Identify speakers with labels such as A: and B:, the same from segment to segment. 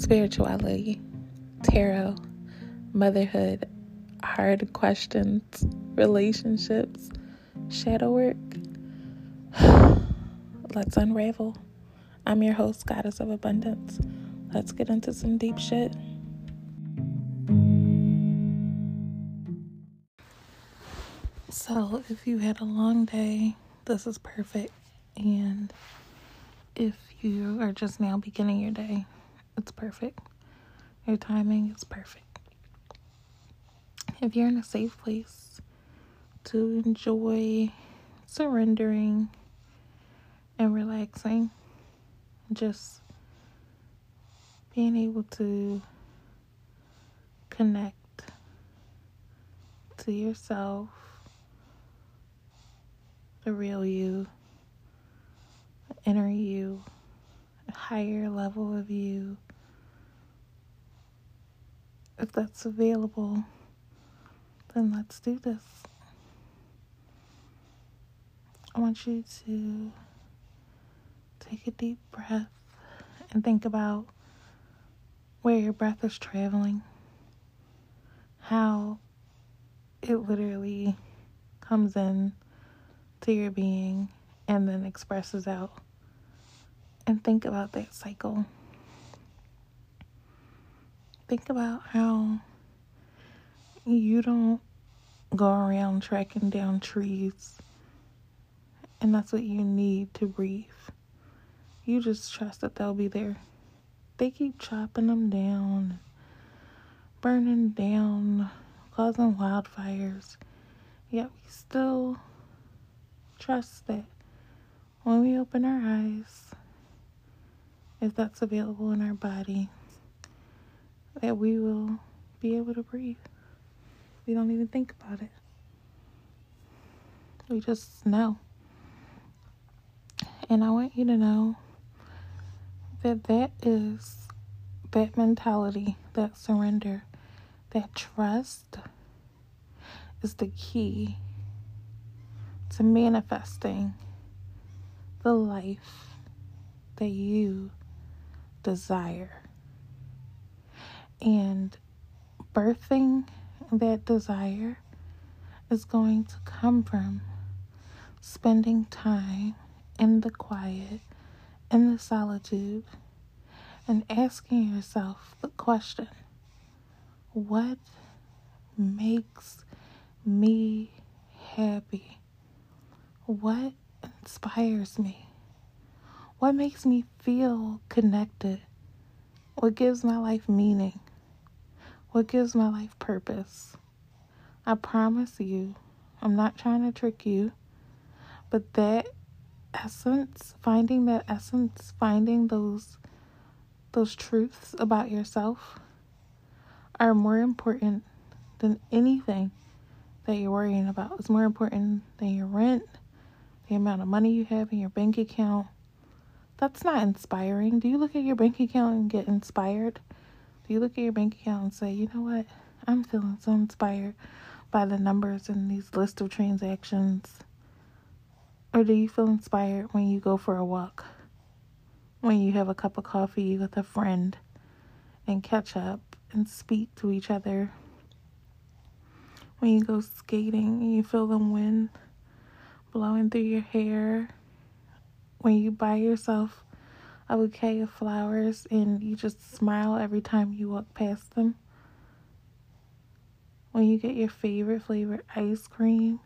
A: spirituality, tarot, motherhood, hard questions, relationships, shadow work. Let's unravel. I'm your host, Goddess of Abundance. Let's get into some deep shit. So, if you had a long day, this is perfect. And if you are just now beginning your day, it's perfect. Your timing is perfect. If you're in a safe place to enjoy surrendering and relaxing, just being able to connect to yourself, the real you, the inner you, higher level of you. If that's available, then let's do this. I want you to take a deep breath and think about where your breath is traveling, how it literally comes in to your being and then expresses out. And think about that cycle. Think about how you don't go around tracking down trees, and that's what you need to breathe. You just trust that they'll be there. They keep chopping them down, burning down, causing wildfires. Yet we still trust that when we open our eyes, if that's available in our body, that we will be able to breathe. We don't even think about it. We just know. And I want you to know that that is that mentality, that surrender, that trust is the key to manifesting the life that you desire. And birthing that desire is going to come from spending time in the quiet, in the solitude, and asking yourself the question what makes me happy? What inspires me? What makes me feel connected? What gives my life meaning? What gives my life purpose? I promise you, I'm not trying to trick you, but that essence, finding that essence, finding those those truths about yourself are more important than anything that you're worrying about. It's more important than your rent, the amount of money you have in your bank account. That's not inspiring. Do you look at your bank account and get inspired? Do you look at your bank account and say, you know what? I'm feeling so inspired by the numbers in these list of transactions? Or do you feel inspired when you go for a walk? When you have a cup of coffee with a friend and catch up and speak to each other? When you go skating and you feel the wind blowing through your hair? When you buy yourself a bouquet of flowers and you just smile every time you walk past them? When you get your favorite flavored ice cream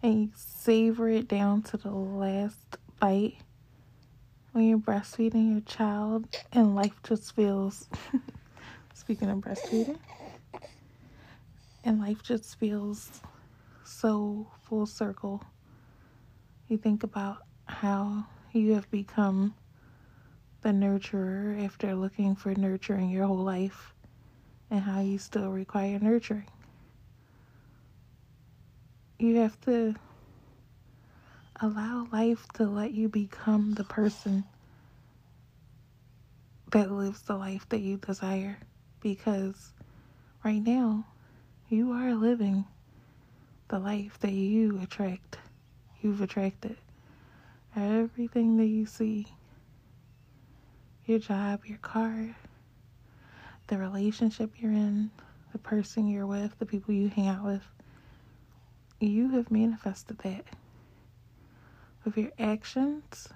A: and you savor it down to the last bite? When you're breastfeeding your child and life just feels, speaking of breastfeeding, and life just feels so full circle. You think about how you have become the nurturer after looking for nurturing your whole life and how you still require nurturing. You have to allow life to let you become the person that lives the life that you desire because right now you are living the life that you attract you've attracted everything that you see your job, your car, the relationship you're in, the person you're with, the people you hang out with. You have manifested that with your actions,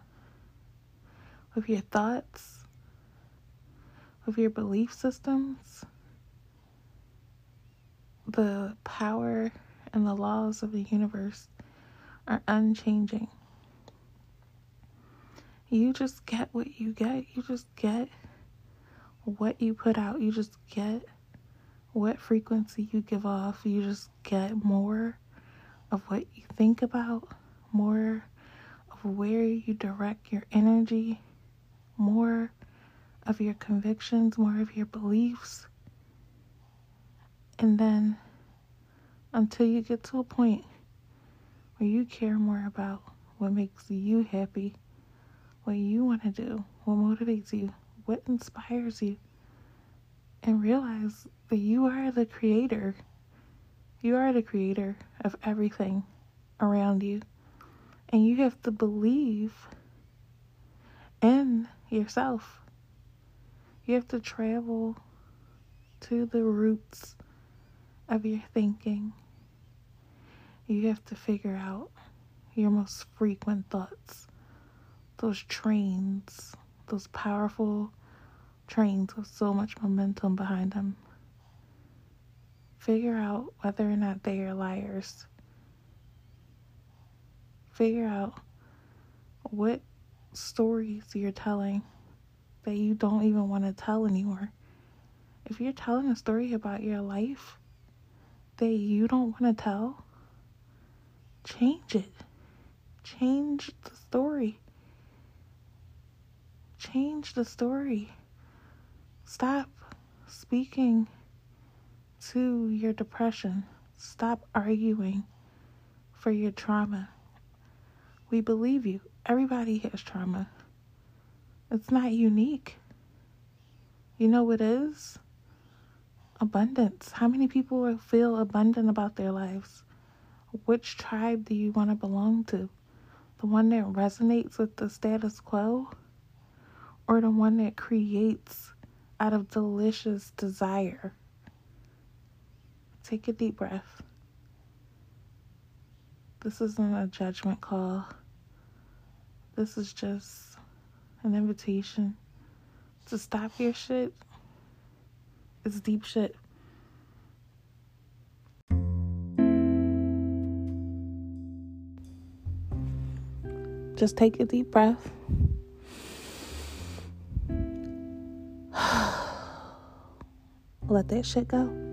A: with your thoughts, with your belief systems. The power and the laws of the universe are unchanging. You just get what you get. You just get what you put out. You just get what frequency you give off. You just get more of what you think about, more of where you direct your energy, more of your convictions, more of your beliefs. And then until you get to a point where you care more about what makes you happy, what you want to do, what motivates you, what inspires you, and realize that you are the creator. You are the creator of everything around you. And you have to believe in yourself. You have to travel to the roots of your thinking. You have to figure out your most frequent thoughts, those trains, those powerful trains with so much momentum behind them. Figure out whether or not they are liars. Figure out what stories you're telling that you don't even want to tell anymore. If you're telling a story about your life that you don't want to tell, change it. Change the story. Change the story. Stop speaking to your depression. Stop arguing for your trauma. We believe you. Everybody has trauma. It's not unique. You know what is? Abundance. How many people feel abundant about their lives? Which tribe do you want to belong to? The one that resonates with the status quo? Or the one that creates out of delicious desire? Take a deep breath. This isn't a judgment call. This is just an invitation to stop your shit. It's deep shit. Just take a deep breath. Let that shit go.